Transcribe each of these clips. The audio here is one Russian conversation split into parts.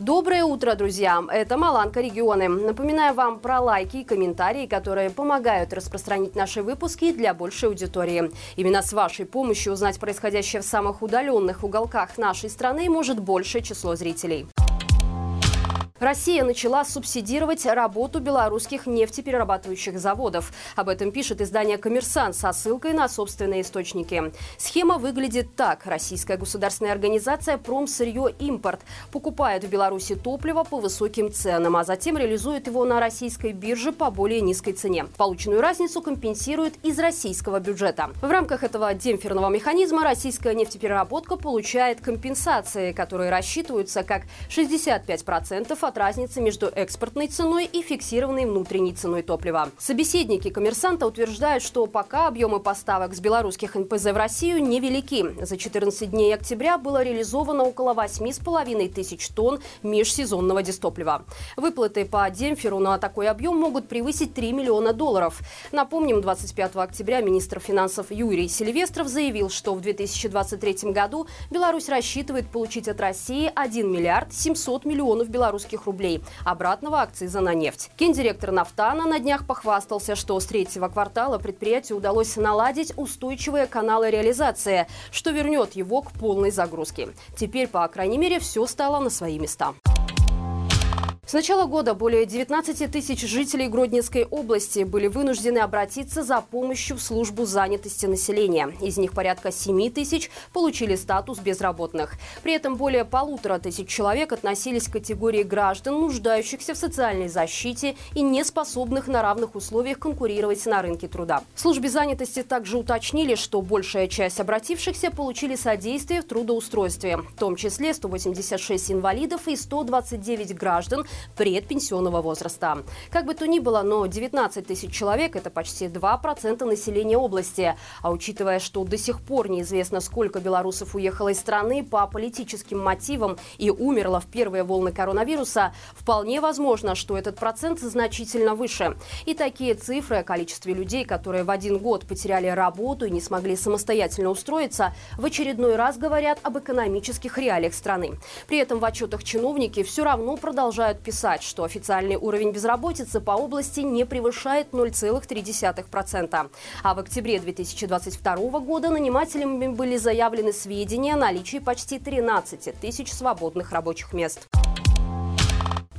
Доброе утро, друзья! Это Маланка Регионы. Напоминаю вам про лайки и комментарии, которые помогают распространить наши выпуски для большей аудитории. Именно с вашей помощью узнать происходящее в самых удаленных уголках нашей страны может большее число зрителей. Россия начала субсидировать работу белорусских нефтеперерабатывающих заводов. Об этом пишет издание «Коммерсант» со ссылкой на собственные источники. Схема выглядит так. Российская государственная организация «Промсырье Импорт» покупает в Беларуси топливо по высоким ценам, а затем реализует его на российской бирже по более низкой цене. Полученную разницу компенсирует из российского бюджета. В рамках этого демпферного механизма российская нефтепереработка получает компенсации, которые рассчитываются как 65% от от разницы между экспортной ценой и фиксированной внутренней ценой топлива. Собеседники коммерсанта утверждают, что пока объемы поставок с белорусских НПЗ в Россию невелики. За 14 дней октября было реализовано около 8,5 тысяч тонн межсезонного дистоплива. Выплаты по демпферу на такой объем могут превысить 3 миллиона долларов. Напомним, 25 октября министр финансов Юрий Сильвестров заявил, что в 2023 году Беларусь рассчитывает получить от России 1 миллиард 700 миллионов белорусских российских рублей обратного акциза на нефть. Гендиректор «Нафтана» на днях похвастался, что с третьего квартала предприятию удалось наладить устойчивые каналы реализации, что вернет его к полной загрузке. Теперь, по крайней мере, все стало на свои места. С начала года более 19 тысяч жителей Гродненской области были вынуждены обратиться за помощью в службу занятости населения. Из них порядка 7 тысяч получили статус безработных. При этом более полутора тысяч человек относились к категории граждан, нуждающихся в социальной защите и не способных на равных условиях конкурировать на рынке труда. В службе занятости также уточнили, что большая часть обратившихся получили содействие в трудоустройстве, в том числе 186 инвалидов и 129 граждан, предпенсионного возраста. Как бы то ни было, но 19 тысяч человек – это почти 2% населения области. А учитывая, что до сих пор неизвестно, сколько белорусов уехало из страны по политическим мотивам и умерло в первые волны коронавируса, вполне возможно, что этот процент значительно выше. И такие цифры о количестве людей, которые в один год потеряли работу и не смогли самостоятельно устроиться, в очередной раз говорят об экономических реалиях страны. При этом в отчетах чиновники все равно продолжают писать, что официальный уровень безработицы по области не превышает 0,3%. А в октябре 2022 года нанимателями были заявлены сведения о наличии почти 13 тысяч свободных рабочих мест.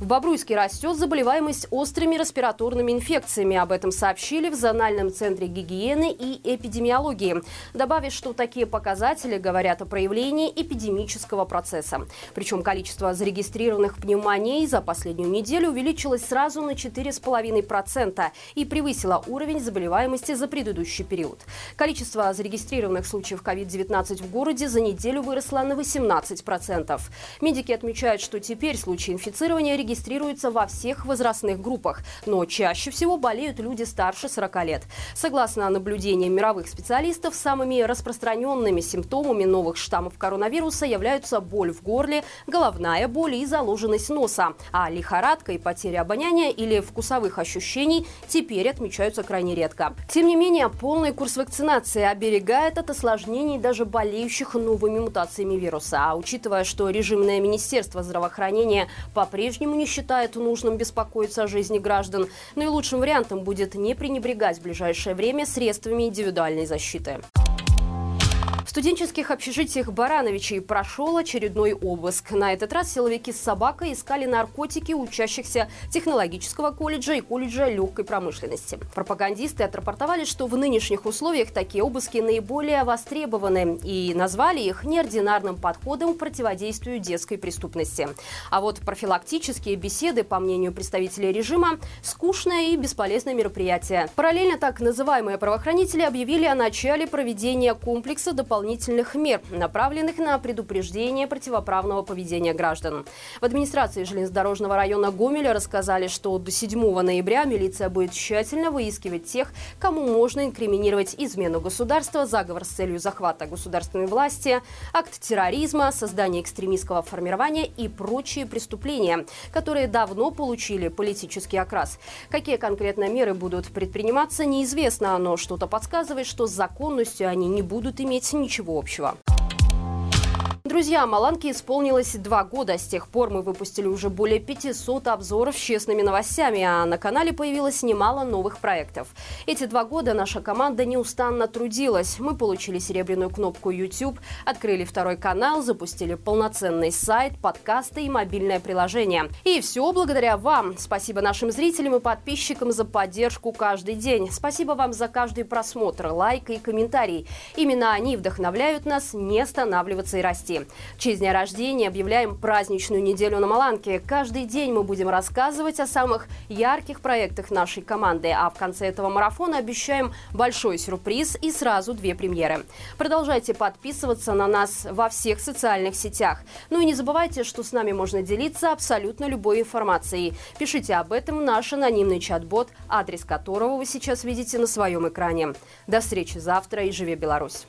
В Бобруйске растет заболеваемость острыми респираторными инфекциями. Об этом сообщили в Зональном центре гигиены и эпидемиологии. Добавив, что такие показатели говорят о проявлении эпидемического процесса. Причем количество зарегистрированных пневмоний за последнюю неделю увеличилось сразу на 4,5% и превысило уровень заболеваемости за предыдущий период. Количество зарегистрированных случаев COVID-19 в городе за неделю выросло на 18%. Медики отмечают, что теперь случаи инфицирования регистрируются регистрируется во всех возрастных группах, но чаще всего болеют люди старше 40 лет. Согласно наблюдениям мировых специалистов, самыми распространенными симптомами новых штаммов коронавируса являются боль в горле, головная боль и заложенность носа. А лихорадка и потеря обоняния или вкусовых ощущений теперь отмечаются крайне редко. Тем не менее, полный курс вакцинации оберегает от осложнений даже болеющих новыми мутациями вируса. А учитывая, что режимное Министерство здравоохранения по-прежнему не считает нужным беспокоиться о жизни граждан. Наилучшим вариантом будет не пренебрегать в ближайшее время средствами индивидуальной защиты студенческих общежитиях Барановичей прошел очередной обыск. На этот раз силовики с собакой искали наркотики учащихся технологического колледжа и колледжа легкой промышленности. Пропагандисты отрапортовали, что в нынешних условиях такие обыски наиболее востребованы и назвали их неординарным подходом к противодействию детской преступности. А вот профилактические беседы, по мнению представителей режима, скучное и бесполезное мероприятие. Параллельно так называемые правоохранители объявили о начале проведения комплекса дополнительных дополнительных мер, направленных на предупреждение противоправного поведения граждан. В администрации железнодорожного района Гомеля рассказали, что до 7 ноября милиция будет тщательно выискивать тех, кому можно инкриминировать измену государства, заговор с целью захвата государственной власти, акт терроризма, создание экстремистского формирования и прочие преступления, которые давно получили политический окрас. Какие конкретно меры будут предприниматься, неизвестно, но что-то подсказывает, что с законностью они не будут иметь ничего общего. Друзья, Маланке исполнилось два года. С тех пор мы выпустили уже более 500 обзоров с честными новостями, а на канале появилось немало новых проектов. Эти два года наша команда неустанно трудилась. Мы получили серебряную кнопку YouTube, открыли второй канал, запустили полноценный сайт, подкасты и мобильное приложение. И все благодаря вам. Спасибо нашим зрителям и подписчикам за поддержку каждый день. Спасибо вам за каждый просмотр, лайк и комментарий. Именно они вдохновляют нас не останавливаться и расти власти. В честь дня рождения объявляем праздничную неделю на Маланке. Каждый день мы будем рассказывать о самых ярких проектах нашей команды, а в конце этого марафона обещаем большой сюрприз и сразу две премьеры. Продолжайте подписываться на нас во всех социальных сетях. Ну и не забывайте, что с нами можно делиться абсолютно любой информацией. Пишите об этом в наш анонимный чат-бот, адрес которого вы сейчас видите на своем экране. До встречи завтра и живи Беларусь!